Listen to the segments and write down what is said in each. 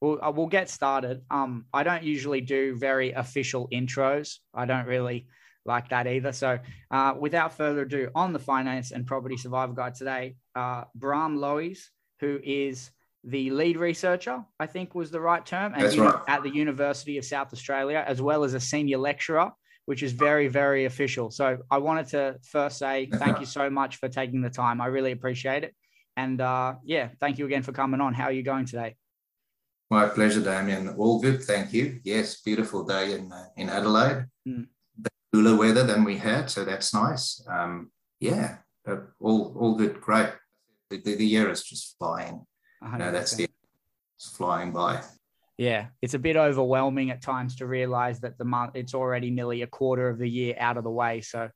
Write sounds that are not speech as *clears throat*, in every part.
we'll, uh, we'll get started. Um, I don't usually do very official intros. I don't really like that either. So, uh, without further ado, on the Finance and Property Survival Guide today, uh, Braam Lowies, who is the lead researcher, I think was the right term, and right. at the University of South Australia, as well as a senior lecturer, which is very, very official. So, I wanted to first say *laughs* thank you so much for taking the time. I really appreciate it. And uh, yeah, thank you again for coming on. How are you going today? My pleasure, Damien. All good, thank you. Yes, beautiful day in uh, in Adelaide. Mm. Cooler weather than we had, so that's nice. Um, yeah, uh, all all good, great. The, the, the year is just flying. No, that's the it's flying by. Yeah, it's a bit overwhelming at times to realize that the month it's already nearly a quarter of the year out of the way. So,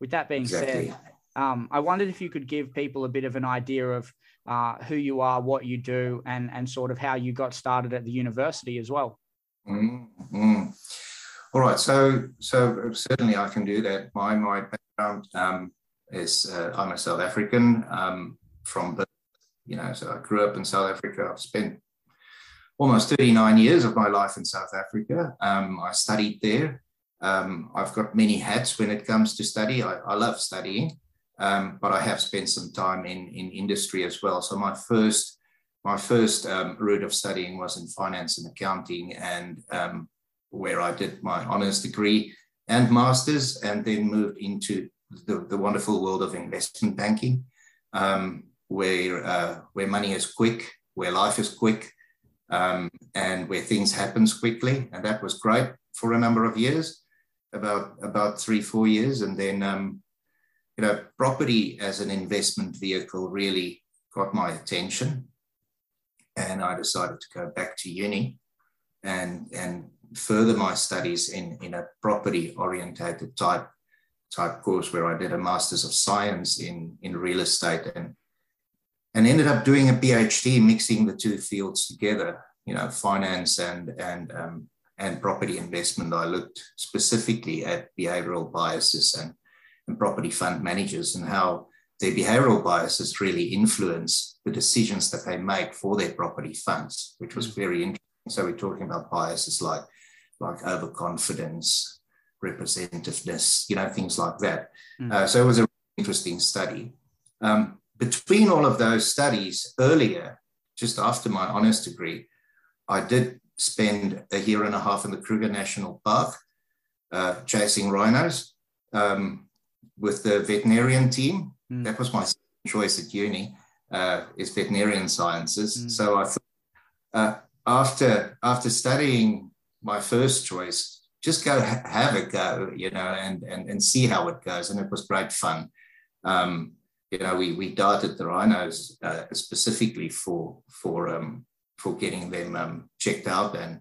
with that being exactly. said, um, I wondered if you could give people a bit of an idea of uh, who you are, what you do, and and sort of how you got started at the university as well. Mm-hmm. All right, so so certainly I can do that. My my background um, is uh, I'm a South African um, from you know, so I grew up in South Africa. I've spent almost 39 years of my life in South Africa. Um, I studied there. Um, I've got many hats when it comes to study. I, I love studying. Um, but I have spent some time in, in industry as well. So my first my first um, route of studying was in finance and accounting, and um, where I did my honors degree and masters, and then moved into the, the wonderful world of investment banking, um, where uh, where money is quick, where life is quick, um, and where things happens quickly, and that was great for a number of years, about about three four years, and then um, you know, property as an investment vehicle really got my attention. And I decided to go back to uni and, and further my studies in, in a property orientated type type course where I did a master's of science in, in real estate and and ended up doing a PhD mixing the two fields together, you know, finance and and um, and property investment. I looked specifically at behavioral biases and and property fund managers and how their behavioral biases really influence the decisions that they make for their property funds, which was mm. very interesting. So we're talking about biases like, like overconfidence, representativeness, you know, things like that. Mm. Uh, so it was a really interesting study. Um, between all of those studies, earlier, just after my honors degree, I did spend a year and a half in the Kruger National Park uh, chasing rhinos. Um, with the veterinarian team. Mm. That was my choice at uni, uh, is veterinarian sciences. Mm. So I thought uh, after after studying my first choice, just go ha- have a go, you know, and, and and see how it goes. And it was great fun. Um, you know, we we darted the rhinos uh, specifically for for um, for getting them um, checked out and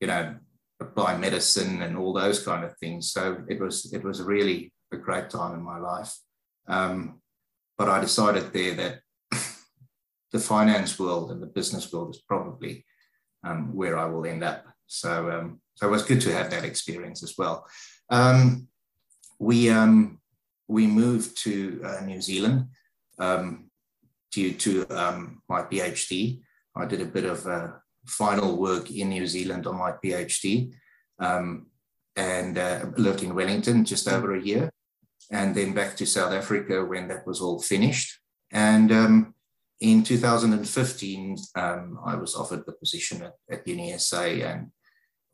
you know apply medicine and all those kind of things. So it was it was really a great time in my life. Um, but I decided there that *laughs* the finance world and the business world is probably um, where I will end up. So, um, so it was good to have that experience as well. Um, we um, we moved to uh, New Zealand um, due to my PhD. I did a bit of uh, final work in New Zealand on my PhD and uh, lived in Wellington just over a year and then back to South Africa when that was all finished. And um, in 2015, um, I was offered the position at, at UniSA and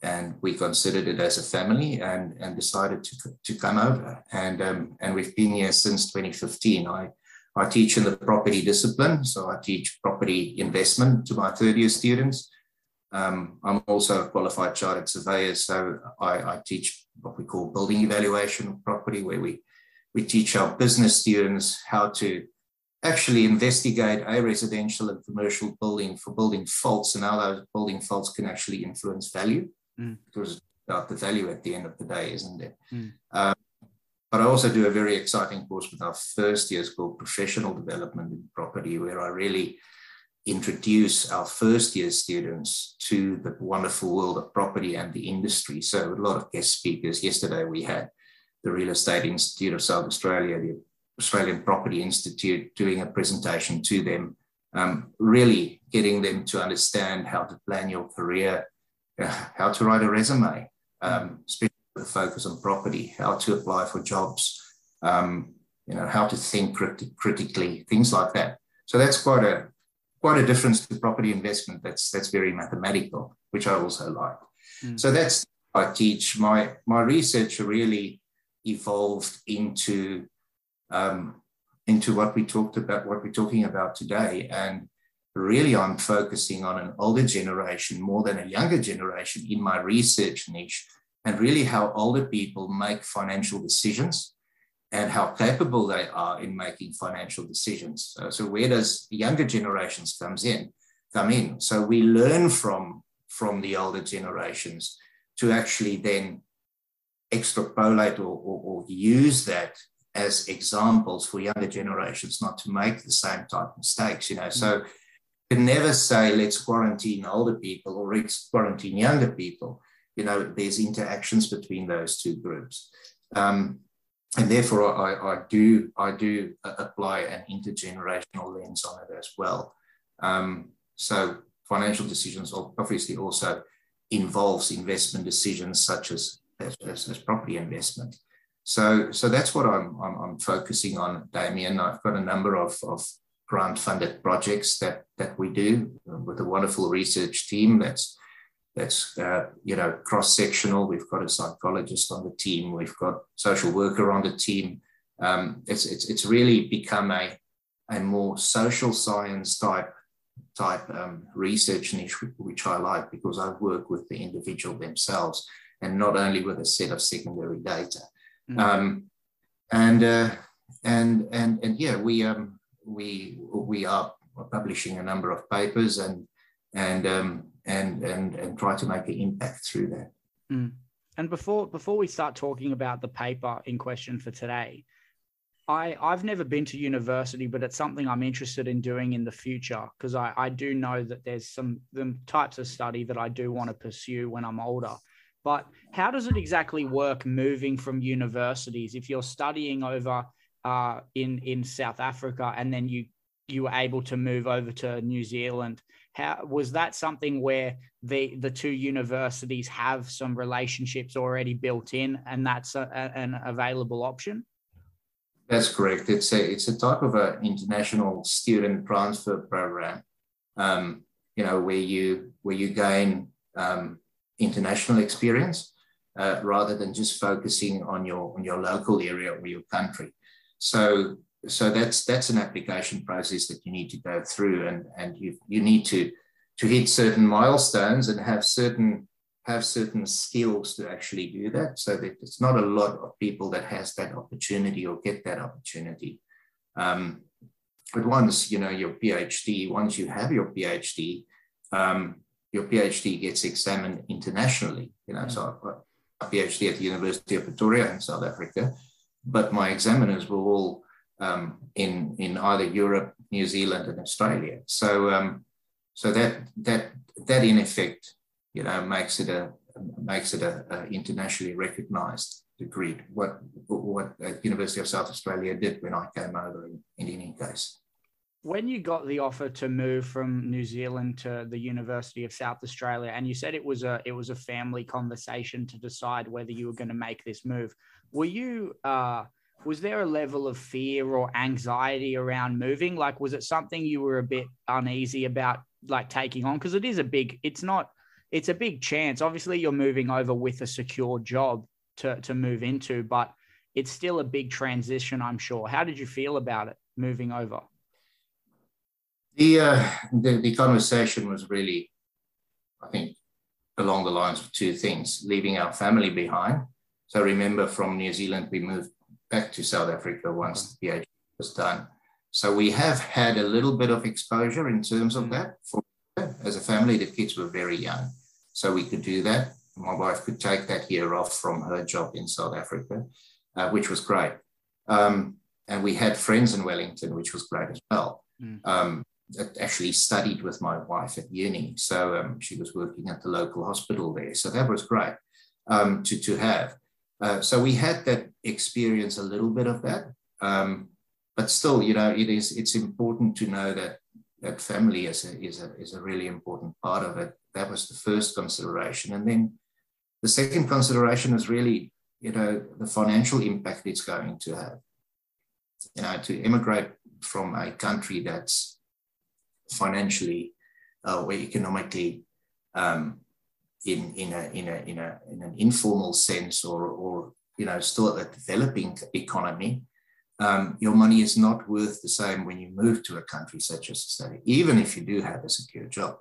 and we considered it as a family and, and decided to, to come over. And, um, and we've been here since 2015. I, I teach in the property discipline, so I teach property investment to my third year students. Um, I'm also a qualified chartered surveyor, so I, I, teach what we call building evaluation of property, where we we teach our business students how to actually investigate a residential and commercial building for building faults and how those building faults can actually influence value mm. because it's about the value at the end of the day, isn't it? Mm. Um, but I also do a very exciting course with our first years called Professional Development in Property, where I really introduce our first year students to the wonderful world of property and the industry. So a lot of guest speakers. Yesterday we had the Real Estate Institute of South Australia, the Australian Property Institute, doing a presentation to them, um, really getting them to understand how to plan your career, uh, how to write a resume, um, especially with a focus on property, how to apply for jobs, um, you know, how to think crit- critically, things like that. So that's quite a quite a difference to property investment. That's that's very mathematical, which I also like. Mm. So that's I teach. My my research really evolved into um, into what we talked about, what we're talking about today, and really I'm focusing on an older generation more than a younger generation in my research niche, and really how older people make financial decisions and how capable they are in making financial decisions. So, so where does younger generations comes in, come in? So we learn from from the older generations to actually then extrapolate or, or, or use that as examples for younger generations not to make the same type of mistakes. You know, mm-hmm. so can never say let's quarantine older people or let's quarantine younger people. You know, there's interactions between those two groups. Um, and therefore I, I, do I do apply an intergenerational lens on it as well. Um, so financial decisions obviously also involves investment decisions such as as, as, as property investment. So so that's what I'm, I'm, I'm focusing on, Damien. I've got a number of, of grant funded projects that that we do with a wonderful research team that's that's uh, you know cross sectional. We've got a psychologist on the team. We've got social worker on the team. Um, it's, it's it's really become a a more social science type type um, research niche, which I like because I work with the individual themselves and not only with a set of secondary data. Mm-hmm. Um, and uh, and and and yeah, we um, we we are publishing a number of papers and and um, and and and try to make an impact through that. Mm. And before before we start talking about the paper in question for today, I I've never been to university, but it's something I'm interested in doing in the future because I I do know that there's some the types of study that I do want to pursue when I'm older. But how does it exactly work moving from universities if you're studying over uh, in in South Africa and then you you were able to move over to New Zealand? How was that something where the the two universities have some relationships already built in, and that's a, an available option? That's correct. It's a it's a type of an international student transfer program. Um, you know where you where you gain um, international experience uh, rather than just focusing on your on your local area or your country. So so that's that's an application process that you need to go through and and you you need to to hit certain milestones and have certain have certain skills to actually do that so that it's not a lot of people that has that opportunity or get that opportunity um, but once you know your phd once you have your phd um, your phd gets examined internationally you know mm-hmm. so i've got a phd at the university of pretoria in south africa but my examiners were all um, in in either Europe, New Zealand, and Australia. So um, so that that that in effect, you know, makes it a makes it a, a internationally recognised degree. What what University of South Australia did when I came over in, in any case. When you got the offer to move from New Zealand to the University of South Australia, and you said it was a it was a family conversation to decide whether you were going to make this move, were you uh, was there a level of fear or anxiety around moving? Like, was it something you were a bit uneasy about, like taking on? Because it is a big, it's not, it's a big chance. Obviously, you're moving over with a secure job to, to move into, but it's still a big transition, I'm sure. How did you feel about it moving over? The, uh, the, the conversation was really, I think, along the lines of two things leaving our family behind. So remember from New Zealand, we moved back to South Africa once the PhD was done. So we have had a little bit of exposure in terms of that. For as a family, the kids were very young, so we could do that. My wife could take that year off from her job in South Africa, uh, which was great. Um, and we had friends in Wellington, which was great as well. Mm. Um, actually studied with my wife at uni, so um, she was working at the local hospital there. So that was great um, to to have. Uh, so we had that experience a little bit of that. Um, but still, you know, it is it's important to know that that family is a, is a, is a really important part of it. That was the first consideration. And then the second consideration is really, you know, the financial impact it's going to have. You know, to immigrate from a country that's financially uh, or economically um, in, in, a, in, a, in, a, in an informal sense or, or you know, still a developing economy, um, your money is not worth the same when you move to a country such as Australia, even if you do have a secure job.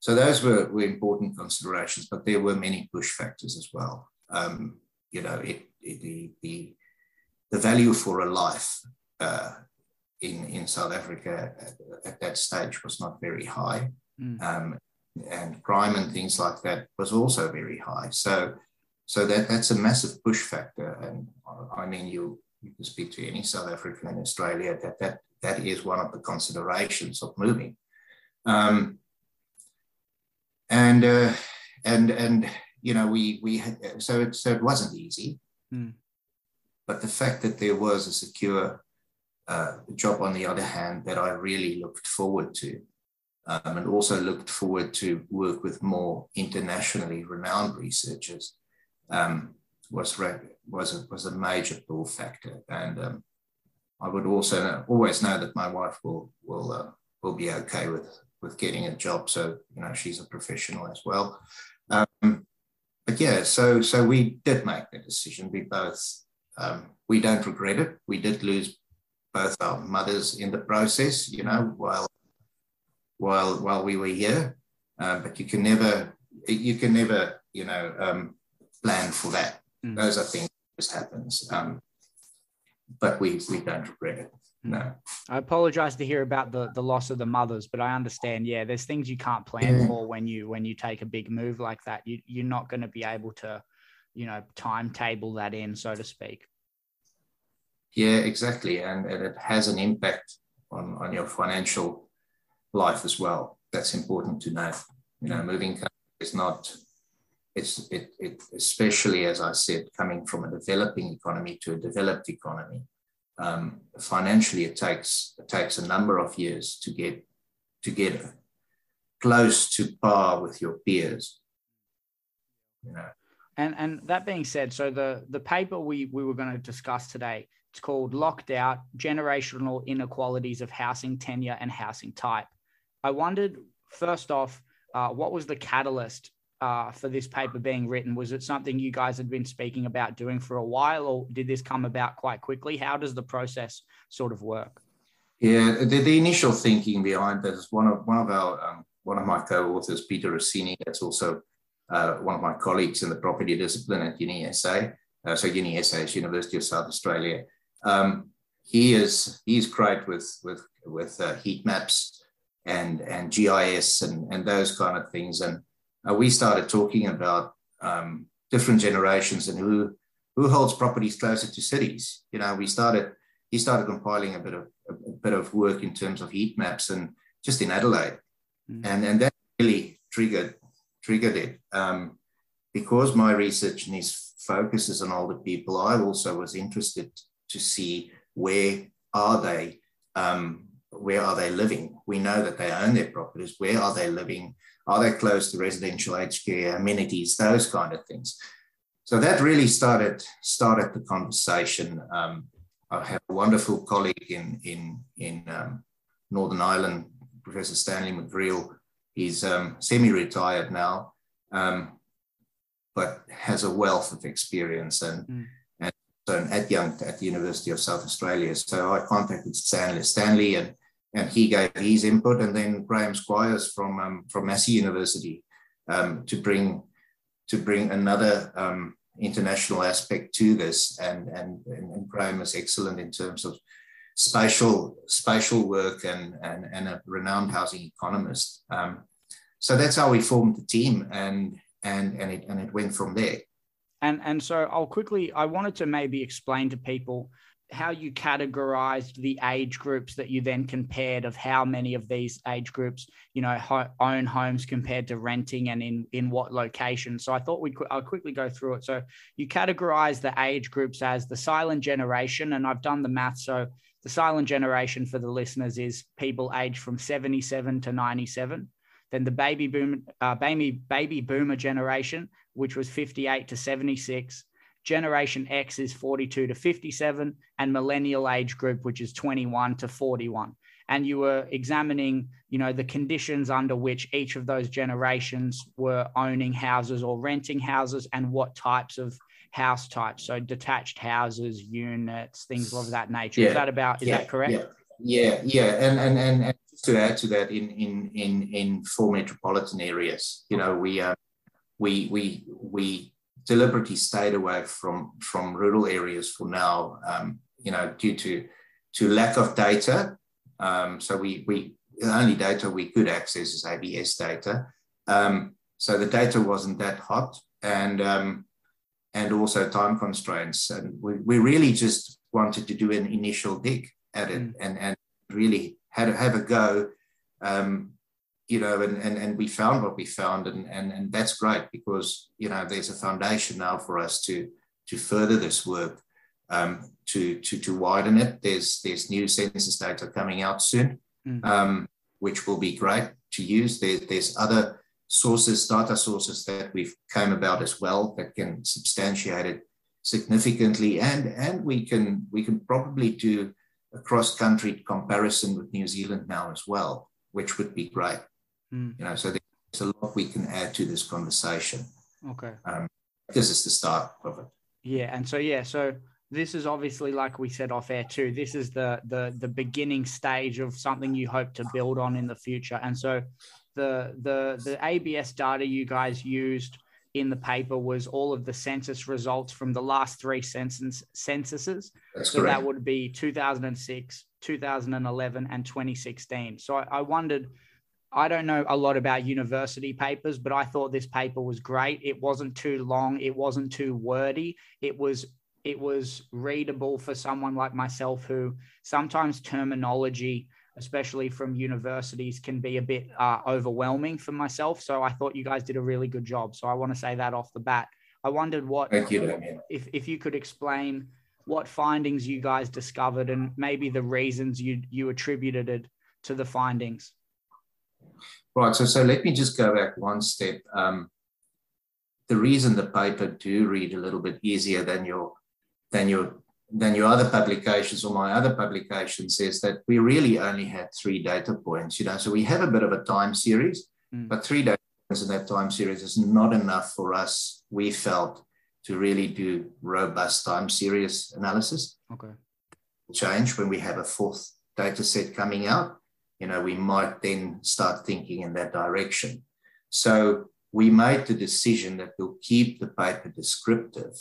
So those were, were important considerations, but there were many push factors as well. Um, you know, it, it, the, the, the value for a life uh, in, in South Africa at, at, that stage was not very high. Mm. Um, and crime and things like that was also very high. So, so that, that's a massive push factor. And I mean, you you can speak to any South African in Australia, that that, that is one of the considerations of moving. Um, and, uh, and, and, you know, we, we, so it, so it wasn't easy, mm. but the fact that there was a secure uh, job on the other hand that I really looked forward to, um, and also looked forward to work with more internationally renowned researchers. Um, was was a, was a major pull factor, and um, I would also know, always know that my wife will will uh, will be okay with with getting a job. So you know she's a professional as well. Um, but yeah, so so we did make the decision. We both um, we don't regret it. We did lose both our mothers in the process, you know, while while while we were here. Um, but you can never you can never you know um, plan for that. Mm. Those are things that happens. Um, but we we don't regret it. Mm. No. I apologize to hear about the the loss of the mothers, but I understand. Yeah, there's things you can't plan yeah. for when you when you take a big move like that. You you're not going to be able to, you know, timetable that in, so to speak. Yeah, exactly, and, and it has an impact on on your financial life as well. That's important to know. You know, moving is not it's it, it, especially as I said, coming from a developing economy to a developed economy. Um, financially, it takes it takes a number of years to get to get close to par with your peers. You know. And and that being said, so the the paper we we were going to discuss today, it's called "Locked Out: Generational Inequalities of Housing Tenure and Housing Type." I wondered first off, uh, what was the catalyst uh, for this paper being written? Was it something you guys had been speaking about doing for a while, or did this come about quite quickly? How does the process sort of work? Yeah, the, the initial thinking behind that is one of one of our um, one of my co-authors, Peter Rossini, that's also uh, one of my colleagues in the property discipline at UniSA. Uh, so UniSA is University of South Australia. Um, he is he's great with with with uh, heat maps and and GIS and and those kind of things and uh, we started talking about um, different generations and who who holds properties closer to cities. You know, we started he started compiling a bit of a, a bit of work in terms of heat maps and just in Adelaide, mm-hmm. and and that really triggered triggered it um, because my research and his focus is on older people. I also was interested to see where are they um, where are they living? We know that they own their properties. Where are they living? Are they close to residential aged care amenities? Those kind of things. So that really started started the conversation. Um, I have a wonderful colleague in in in um, Northern Ireland, Professor Stanley McGreal. He's um, semi-retired now, um, but has a wealth of experience and. Mm. and so an adjunct at the University of South Australia. So I contacted Stanley, Stanley and and he gave his input, and then Graham Squires from um, from Massey University um, to bring to bring another um, international aspect to this. And, and and Graham is excellent in terms of spatial spatial work and and, and a renowned housing economist. Um, so that's how we formed the team, and and and it and it went from there. And and so I'll quickly I wanted to maybe explain to people how you categorized the age groups that you then compared of how many of these age groups you know ho- own homes compared to renting and in in what location so i thought we could i'll quickly go through it so you categorize the age groups as the silent generation and i've done the math so the silent generation for the listeners is people aged from 77 to 97. Then the baby boom, uh, baby baby boomer generation, which was 58 to 76. Generation X is 42 to 57, and millennial age group, which is 21 to 41. And you were examining, you know, the conditions under which each of those generations were owning houses or renting houses, and what types of house types. So detached houses, units, things of that nature. Yeah. Is that about? Is yeah. that correct? Yeah. Yeah, yeah, and and and, and to add to that, in in in in four metropolitan areas, you know, we uh, we we we deliberately stayed away from from rural areas for now, um, you know, due to to lack of data. Um, so we we the only data we could access is ABS data. Um, so the data wasn't that hot, and um, and also time constraints, and we, we really just wanted to do an initial dig at it, mm. and and really had to have a go. Um, you know, and, and, and we found what we found, and, and, and that's great because, you know, there's a foundation now for us to, to further this work, um, to, to, to widen it. There's, there's new census data coming out soon, mm. um, which will be great to use. There, there's other sources, data sources that we've come about as well that can substantiate it significantly. And, and we can, we can probably do a cross-country comparison with New Zealand now as well, which would be great. Mm. You know, so there's a lot we can add to this conversation. Okay. Um, because it's the start of it. Yeah, and so yeah, so this is obviously like we said off air too. This is the the the beginning stage of something you hope to build on in the future. And so the the the ABS data you guys used in the paper was all of the census results from the last three census censuses. That's so correct. that would be 2006, 2011, and 2016. So I, I wondered I don't know a lot about university papers, but I thought this paper was great. It wasn't too long. It wasn't too wordy. It was it was readable for someone like myself who sometimes terminology, especially from universities, can be a bit uh, overwhelming for myself. So I thought you guys did a really good job. So I want to say that off the bat. I wondered what you, if if you could explain what findings you guys discovered and maybe the reasons you you attributed it to the findings. Right. So, so let me just go back one step. Um, the reason the paper do read a little bit easier than your than your than your other publications or my other publications is that we really only had three data points. You know, so we have a bit of a time series, mm. but three data points in that time series is not enough for us. We felt to really do robust time series analysis. Okay. Change when we have a fourth data set coming out you know, we might then start thinking in that direction. So we made the decision that we'll keep the paper descriptive,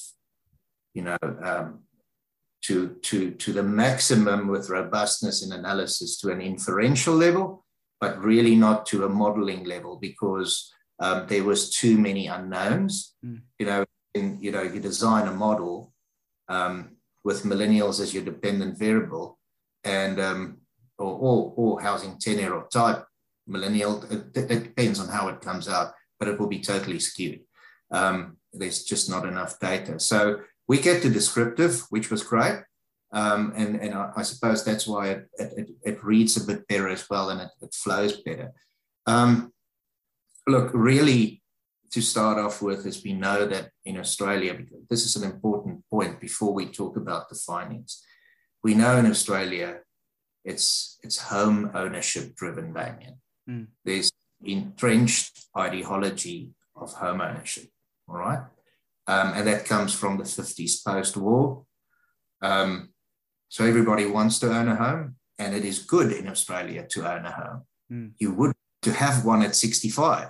you know, um, to, to, to the maximum with robustness in analysis to an inferential level, but really not to a modeling level because um, there was too many unknowns. Mm. You know, in, you know, you design a model um, with millennials as your dependent variable, and um, or, or, or housing tenure or type, millennial, it, it, depends on how it comes out, but it will be totally skewed. Um, there's just not enough data. So we kept it descriptive, which was great. Um, and and I, I, suppose that's why it, it, it, reads a bit better as well and it, it flows better. Um, look, really, to start off with, as we know that in Australia, because this is an important point before we talk about the findings, we know in Australia it's it's home ownership driven, Damien. Mm. There's entrenched ideology of home ownership, all right? Um, and that comes from the 50s post war. Um, so everybody wants to own a home, and it is good in Australia to own a home. Mm. You would to have one at 65.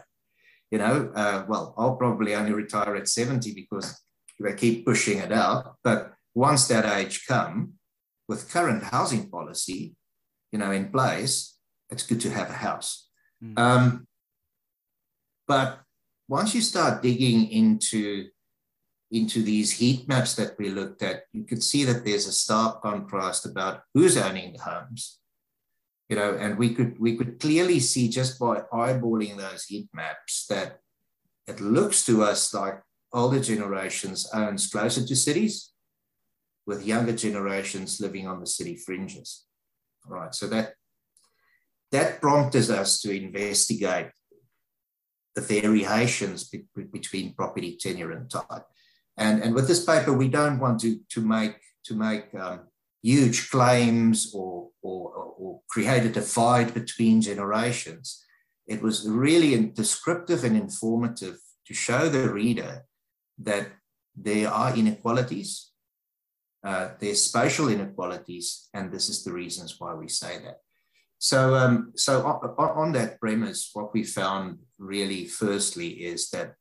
You know, uh, well, I'll probably only retire at 70 because they keep pushing it out. But once that age come, with current housing policy, you know, in place, it's good to have a house. Mm. Um, but once you start digging into into these heat maps that we looked at, you could see that there's a stark contrast about who's owning the homes. You know, and we could we could clearly see just by eyeballing those heat maps that it looks to us like older generations owns closer to cities, with younger generations living on the city fringes. right? So that that prompted us to investigate the variations be, between property tenure and type. And, and with this paper, we don't want to, to make, to make um, huge claims or, or, or create a divide between generations. It was really descriptive and informative to show the reader that there are inequalities, uh, there's spatial inequalities, and this is the reasons why we say that. So, um, so on, on, that premise, what we found really firstly is that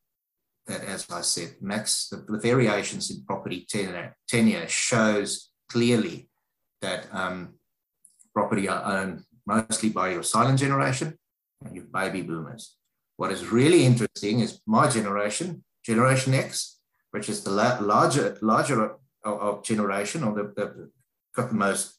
that, as I said, max the, the variations in property tenure, tenure shows clearly that um, property are owned mostly by your silent generation and your baby boomers. What is really interesting is my generation, Generation X, which is the la- larger larger of, of generation or the, the, got the most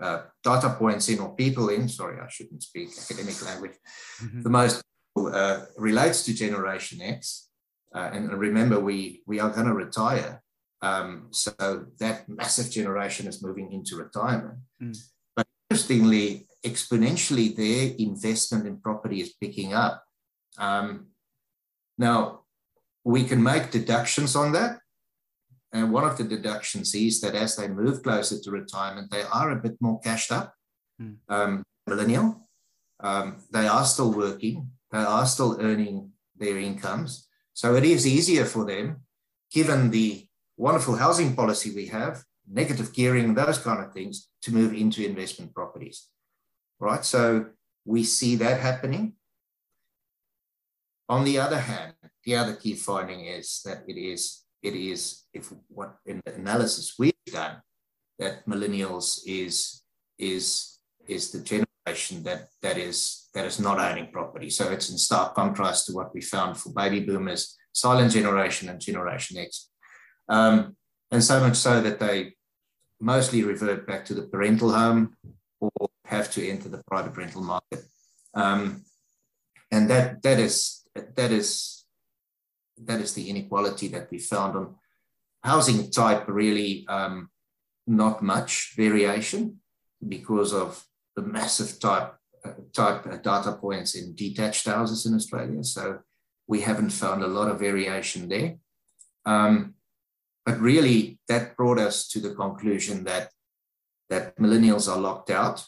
uh, data points in or people in. Sorry, I shouldn't speak academic language. Mm-hmm. The most uh, relates to Generation X. Uh, and remember, we, we are going to retire. Um, so that massive generation is moving into retirement. Mm. But interestingly, exponentially, their investment in property is picking up. Um, now, we can make deductions on that. And one of the deductions is that as they move closer to retirement, they are a bit more cashed up. Mm. Um, millennial, um, they are still working, they are still earning their incomes. So it is easier for them, given the wonderful housing policy we have, negative gearing, those kind of things, to move into investment properties. Right. So we see that happening. On the other hand, the other key finding is that it is it is if what in the analysis we've done that millennials is is is the generation that that is that is not owning property. So it's in stark contrast to what we found for baby boomers, silent generation, and Generation X. Um, and so much so that they mostly revert back to the parental home or have to enter the private rental market. Um, and that that is that is that is the inequality that we found on housing type. Really, um, not much variation because of the massive type type data points in detached houses in Australia. So we haven't found a lot of variation there. Um, but really, that brought us to the conclusion that, that millennials are locked out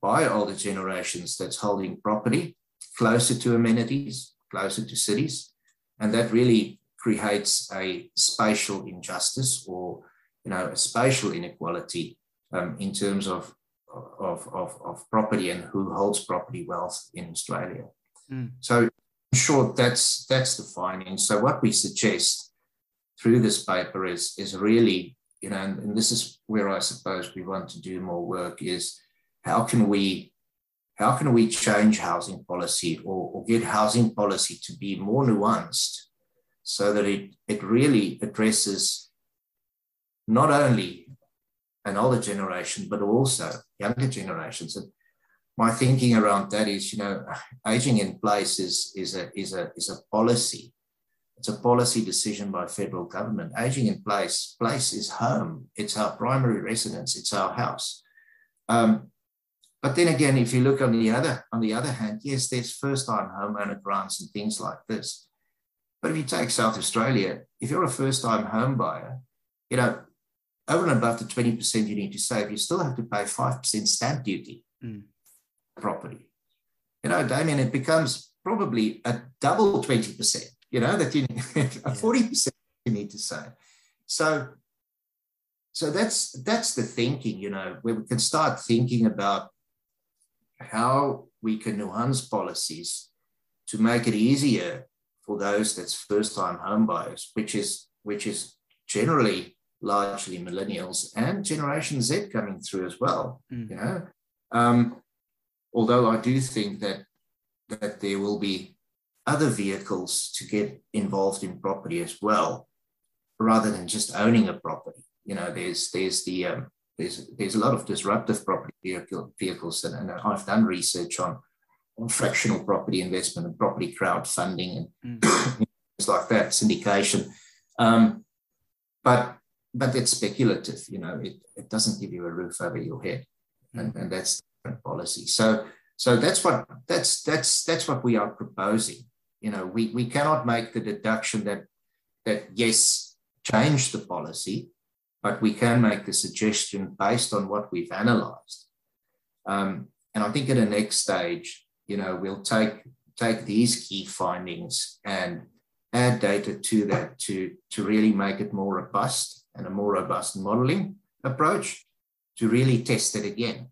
by older generations that's holding property closer to amenities, closer to cities. And that really creates a spatial injustice or you know, a spatial inequality um, in terms of of, of, of property and who holds property wealth in Australia. Mm. So, in short, that's that's the finding. So, what we suggest through this paper is is really, you know, and, and this is where I suppose we want to do more work is how can we how can we change housing policy or, or get housing policy to be more nuanced so that it, it really addresses not only an older generation, but also younger generations. And my thinking around that is, you know, aging in place is, is, a, is, a, is a policy. It's a policy decision by federal government. Aging in place, place is home. It's our primary residence. It's our house. Um, but then again, if you look on the other on the other hand, yes, there's first-time homeowner grants and things like this. But if you take South Australia, if you're a first-time home buyer, you know, over and above the 20% you need to save, you still have to pay 5% stamp duty mm. property. You know, Damien, it becomes probably a double 20%, you know, that you *laughs* a 40% you need to save. So so that's that's the thinking, you know, where we can start thinking about how we can nuance policies to make it easier for those that's first-time home buyers, which is which is generally largely millennials and Generation Z coming through as well. Mm. You know, um, although I do think that that there will be other vehicles to get involved in property as well, rather than just owning a property. You know, there's there's the um, there's there's a lot of disruptive property vehicle, vehicles, and, and I've done research on on fractional property investment and property crowdfunding and mm. *coughs* things like that, syndication. Um, but but it's speculative, you know, it, it doesn't give you a roof over your head. and, and that's different policy. So so that's what that's that's that's what we are proposing. You know, we, we cannot make the deduction that that yes, change the policy, but we can make the suggestion based on what we've analyzed. Um, and I think at the next stage, you know, we'll take take these key findings and add data to that to, to really make it more robust and a more robust modeling approach to really test it again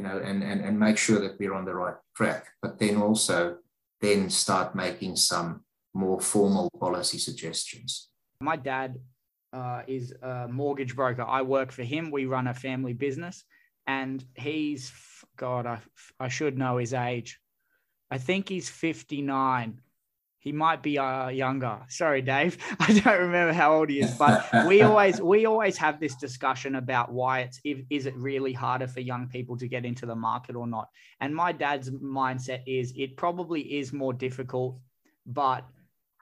you know, and, and, and make sure that we're on the right track, but then also then start making some more formal policy suggestions. My dad uh, is a mortgage broker. I work for him. We run a family business, and he's God. I I should know his age. I think he's fifty nine he might be uh, younger. Sorry, Dave. *laughs* I don't remember how old he is, but we *laughs* always we always have this discussion about why it's if, is it really harder for young people to get into the market or not. And my dad's mindset is it probably is more difficult, but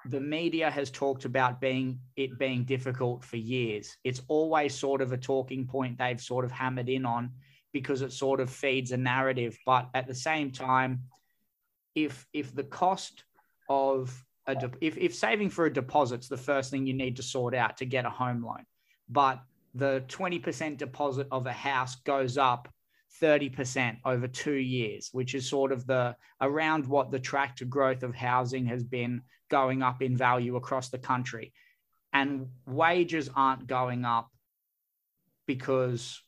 the media has talked about being it being difficult for years. It's always sort of a talking point they've sort of hammered in on because it sort of feeds a narrative. But at the same time, if if the cost of a de- if, if saving for a deposit's the first thing you need to sort out to get a home loan, but the 20% deposit of a house goes up 30% over two years, which is sort of the around what the track to growth of housing has been going up in value across the country. And wages aren't going up because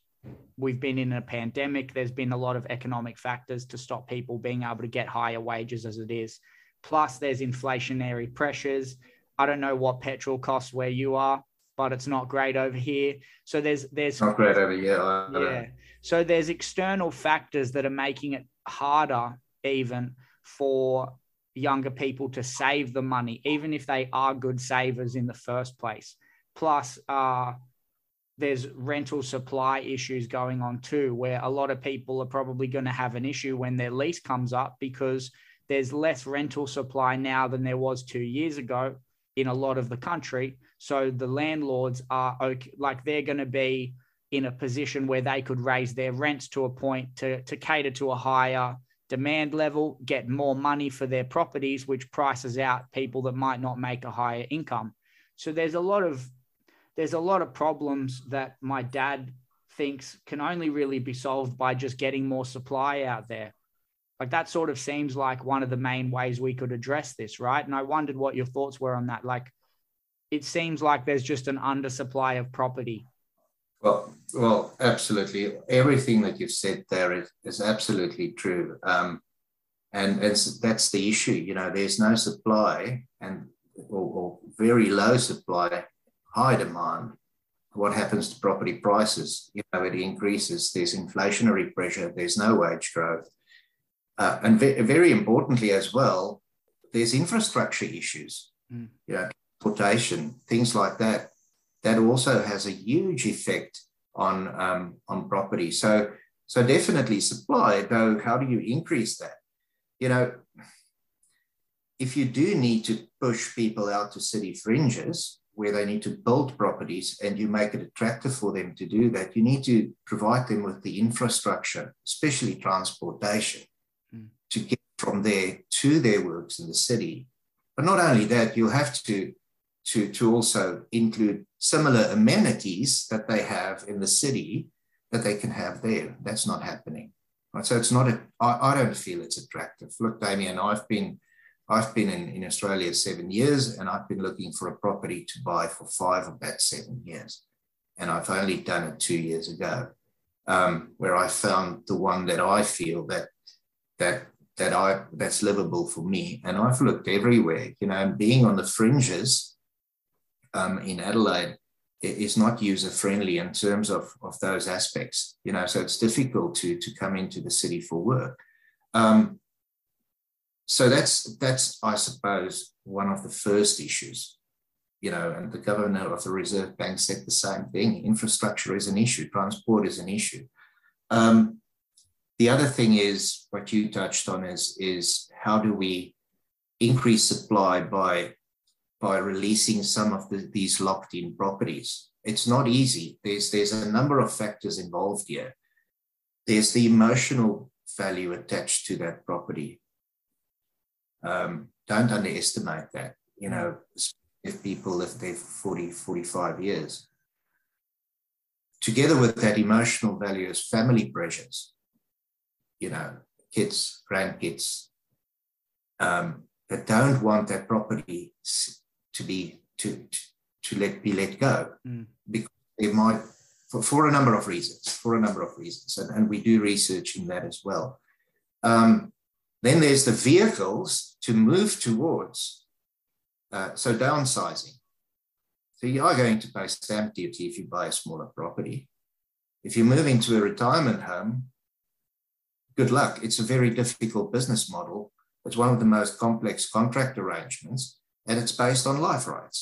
we've been in a pandemic. There's been a lot of economic factors to stop people being able to get higher wages as it is. Plus, there's inflationary pressures. I don't know what petrol costs where you are, but it's not great over here. So there's there's not great over here. Yeah. So there's external factors that are making it harder even for younger people to save the money, even if they are good savers in the first place. Plus, uh, there's rental supply issues going on too, where a lot of people are probably going to have an issue when their lease comes up because there's less rental supply now than there was two years ago in a lot of the country. So the landlords are okay, like they're going to be in a position where they could raise their rents to a point to, to cater to a higher demand level, get more money for their properties, which prices out people that might not make a higher income. So there's a lot of there's a lot of problems that my dad thinks can only really be solved by just getting more supply out there. Like that sort of seems like one of the main ways we could address this, right? And I wondered what your thoughts were on that. Like, it seems like there's just an undersupply of property. Well, well, absolutely. Everything that you've said there is, is absolutely true. Um, and that's the issue. You know, there's no supply and or, or very low supply, high demand. What happens to property prices? You know, it increases. There's inflationary pressure. There's no wage growth. Uh, and ve- very importantly as well, there's infrastructure issues, mm. you know, transportation, things like that. That also has a huge effect on um, on property. So so definitely supply. Though, how do you increase that? You know, if you do need to push people out to city fringes where they need to build properties and you make it attractive for them to do that, you need to provide them with the infrastructure, especially transportation to get from there to their works in the city. But not only that, you'll have to, to, to also include similar amenities that they have in the city that they can have there. That's not happening. Right? So it's not, a, I, I don't feel it's attractive. Look, Damien, I've been, I've been in, in Australia seven years and I've been looking for a property to buy for five of that seven years. And I've only done it two years ago, um, where I found the one that I feel that that that I that's livable for me. And I've looked everywhere, you know, being on the fringes um, in Adelaide is not user friendly in terms of, of those aspects, you know, so it's difficult to, to come into the city for work. Um, so that's, that's, I suppose, one of the first issues, you know, and the governor of the Reserve Bank said the same thing. Infrastructure is an issue, transport is an issue. Um, the other thing is what you touched on is, is how do we increase supply by, by releasing some of the, these locked in properties? It's not easy. There's, there's a number of factors involved here. there's the emotional value attached to that property. Um, don't underestimate that. You know, if people live there for 40, 45 years. Together with that emotional value is family pressures. You know, kids, grandkids, um, that don't want that property to be to to let be let go. Mm. because they might for, for a number of reasons for a number of reasons and, and we do research in that as well. Um, then there's the vehicles to move towards uh, so downsizing. So you are going to pay stamp duty if you buy a smaller property. If you move into a retirement home good luck it's a very difficult business model it's one of the most complex contract arrangements and it's based on life rights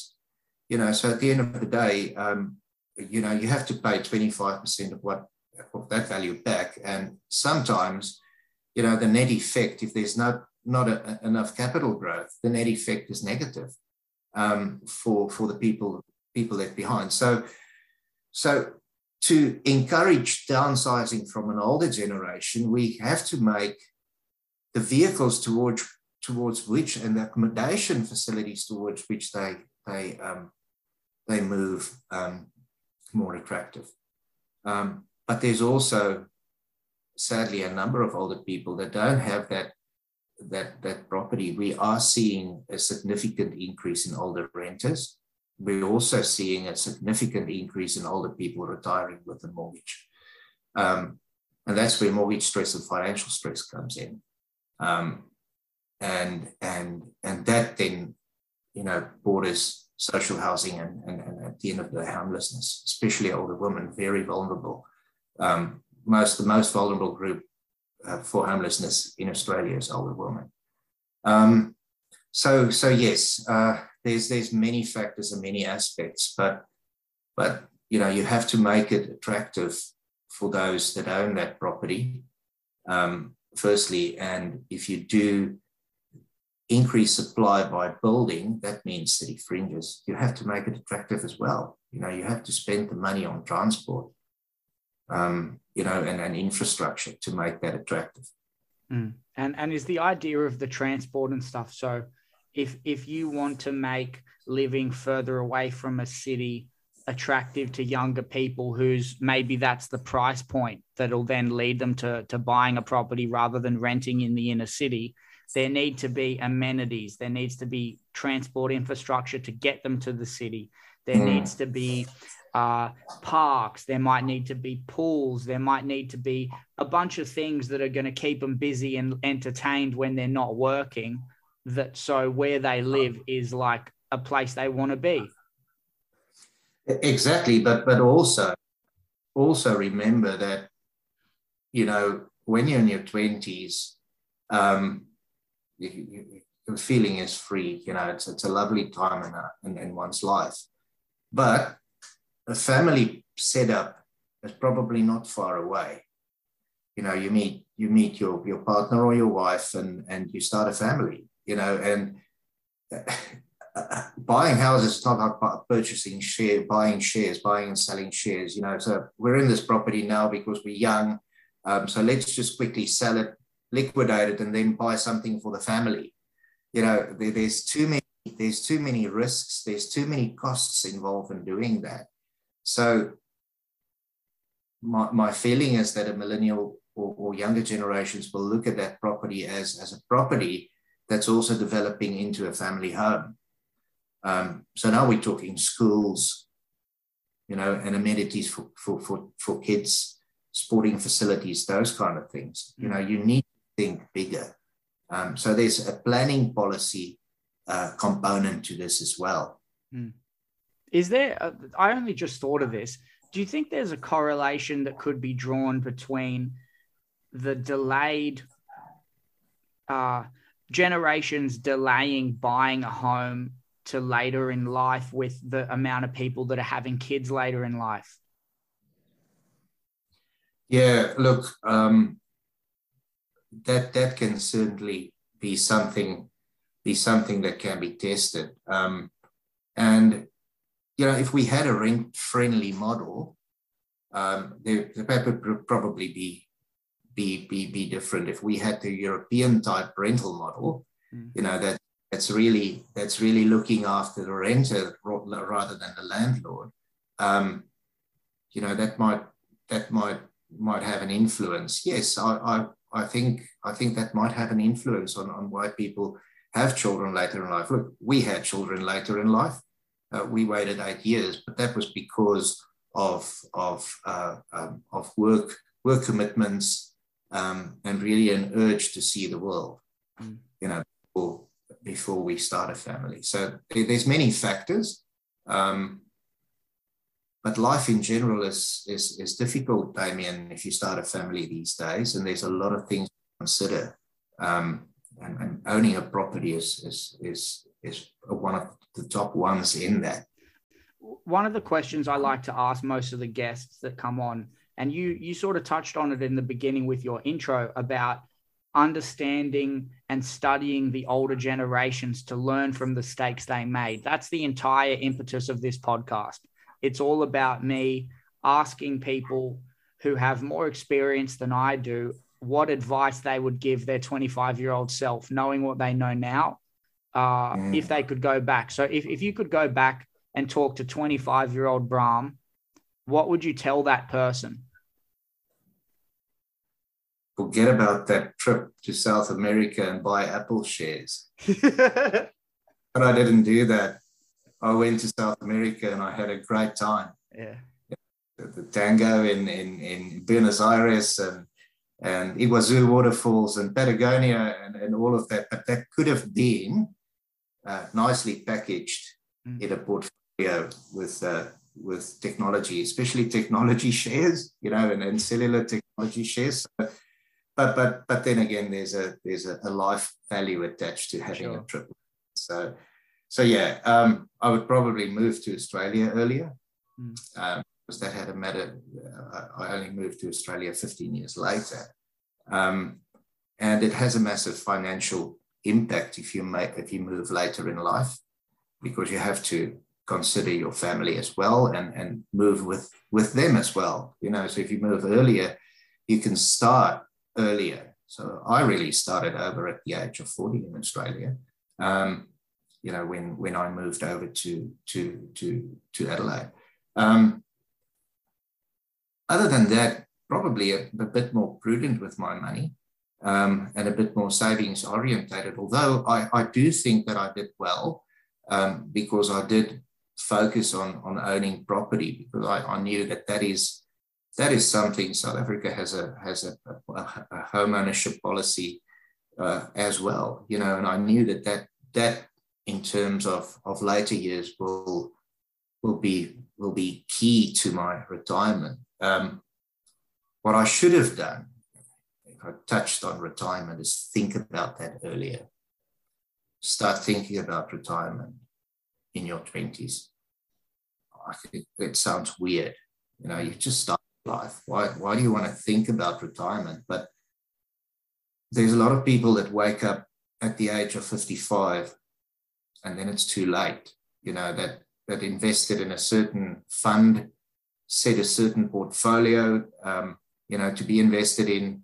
you know, so at the end of the day, um, you know, you have to pay 25% of what of that value back. And sometimes, you know, the net effect, if there's not not a, enough capital growth, the net effect is negative um, for for the people people left behind. So, so to encourage downsizing from an older generation, we have to make the vehicles towards towards which and the accommodation facilities towards which they they um, they move um, more attractive. Um, but there's also, sadly, a number of older people that don't have that, that, that property. We are seeing a significant increase in older renters. We're also seeing a significant increase in older people retiring with a mortgage. Um, and that's where mortgage stress and financial stress comes in. Um, and, and, and that then, you know, borders social housing and, and, and at the end of the homelessness, especially older women, very vulnerable. Um, most the most vulnerable group uh, for homelessness in Australia is older women. Um, so so yes, uh, there's there's many factors and many aspects, but but you know you have to make it attractive for those that own that property. Um, firstly, and if you do increase supply by building, that means city fringes. You have to make it attractive as well. You know, you have to spend the money on transport, um, you know, and, and infrastructure to make that attractive. Mm. And and is the idea of the transport and stuff. So if if you want to make living further away from a city attractive to younger people who's maybe that's the price point that'll then lead them to to buying a property rather than renting in the inner city there need to be amenities. There needs to be transport infrastructure to get them to the city. There mm. needs to be uh, parks. There might need to be pools. There might need to be a bunch of things that are going to keep them busy and entertained when they're not working. That so where they live is like a place they want to be. Exactly, but but also also remember that you know when you're in your twenties, um, the feeling is free. You know, it's, it's a lovely time in, a, in, in one's life. But a family setup is probably not far away. You know, you meet you meet your your partner or your wife, and and you start a family. You know, and *laughs* buying houses is not about purchasing share, buying shares, buying and selling shares. You know, so we're in this property now because we're young. Um, so let's just quickly sell it, liquidate it and then buy something for the family. You know, there, there's too many there's too many risks, there's too many costs involved in doing that. So my, my feeling is that a millennial or, or younger generations will look at that property as, as a property that's also developing into a family home. Um, so now we're talking schools, you know, and amenities for, for, for, for kids, sporting facilities, those kind of things. You know, you need to think bigger. Um, so there's a planning policy uh, component to this as well. Mm. Is there? A, I only just thought of this. Do you think there's a correlation that could be drawn between the delayed uh, generations delaying buying a home to later in life with the amount of people that are having kids later in life? Yeah, look, um, that that can certainly be something be something that can be tested. Um, and you know, if we had a rent friendly model, um, there, there would probably be be be be different. If we had the European type rental model, mm. you know that that's really that's really looking after the renter rather than the landlord. Um, you know that might that might might have an influence. Yes, I, I I think I think that might have an influence on, on why people have children later in life. Look, we had children later in life. Uh, we waited eight years, but that was because of of uh, um, of work work commitments um, and really an urge to see the world. Mm. You know, before, before, we start a family. So there's many factors. Um, but life in general is, is, is difficult, Damien, if you start a family these days, and there's a lot of things to consider. Um, and, and, owning a property is, is, is, is one of the top ones in that. One of the questions I like to ask most of the guests that come on, and you you sort of touched on it in the beginning with your intro about understanding and studying the older generations to learn from the mistakes they made. That's the entire impetus of this podcast. It's all about me asking people who have more experience than I do what advice they would give their 25 year old self, knowing what they know now, uh, mm. if they could go back. So, if, if you could go back and talk to 25 year old Braam, what would you tell that person? Forget about that trip to South America and buy Apple shares. *laughs* but I didn't do that. I went to South America and I had a great time. Yeah. The, the tango in, in, in Buenos Aires and, and Iguazu waterfalls and Patagonia and, and all of that. But that could have been uh, nicely packaged mm. in a portfolio with, uh, with technology, especially technology *laughs* shares, you know, and, and cellular technology shares. So, but but but then again, there's a there's a, a life value attached to having sure. a trip. So so yeah, um, I would probably move to Australia earlier mm. um, because that had a matter. Uh, I only moved to Australia 15 years later, um, and it has a massive financial impact if you make if you move later in life, because you have to consider your family as well and and move with with them as well. You know, so if you move earlier, you can start earlier. So I really started over at the age of 40 in Australia. Um, you know, when when I moved over to to to to Adelaide. Um, other than that, probably a, a, bit more prudent with my money um, and a bit more savings orientated. Although I, I do think that I did well um, because I did focus on on owning property because I, I knew that that is that is something South Africa has a has a, a, a home ownership policy uh, as well, you know, and I knew that that that in terms of, of later years will will be will be key to my retirement. Um, what I should have done, if I touched on retirement, is think about that earlier. Start thinking about retirement in your twenties. I think it sounds weird. You know, you just start life. Why, why do you want to think about retirement? But there's a lot of people that wake up at the age of 55 and then it's too late. You know, that that invested in a certain fund, set a certain portfolio, um, you know, to be invested in,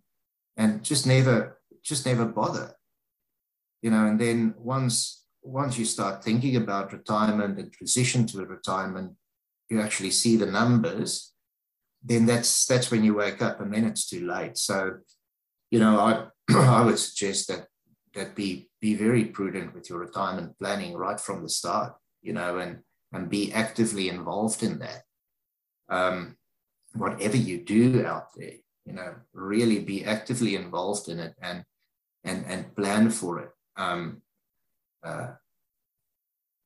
and just never, just never bother. You know, and then once once you start thinking about retirement and transition to a retirement, you actually see the numbers, then that's that's when you wake up, and then it's too late. So, you know, I *clears throat* I would suggest that that be be very prudent with your retirement planning right from the start, you know, and and be actively involved in that. Um, whatever you do out there, you know, really be actively involved in it and and and plan for it. Um, uh,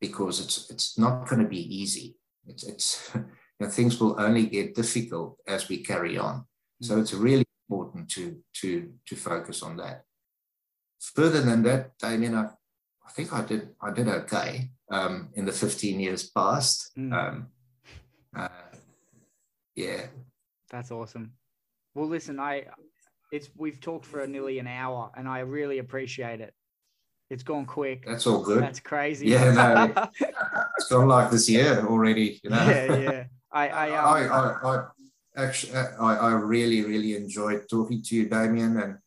because it's it's not going to be easy. It's it's *laughs* know, things will only get difficult as we carry on. So mm. it's really important to to to focus on that further than that, I mean, I, I think I did I did okay um, in the 15 years past. Mm. Um, uh, yeah, that's awesome. Well, listen, I it's we've talked for nearly an hour, and I really appreciate it. It's gone quick. That's all good. That's crazy. Yeah, no, *laughs* it's gone like this year already. You know. Yeah, yeah. I, I, um, I, I, I, actually, I, I really, really enjoyed talking to you, Damien, and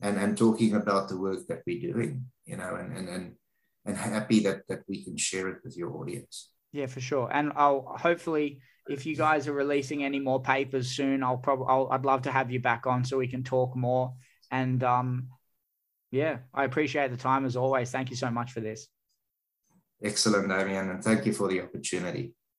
and and talking about the work that we're doing. You know, and and and and happy that that we can share it with your audience. Yeah, for sure. And I'll hopefully, if you guys are releasing any more papers soon, I'll probably I'll, I'd love to have you back on so we can talk more. And um, yeah, I appreciate the time as always. Thank you so much for this. Excellent, Damien, and thank you for the opportunity.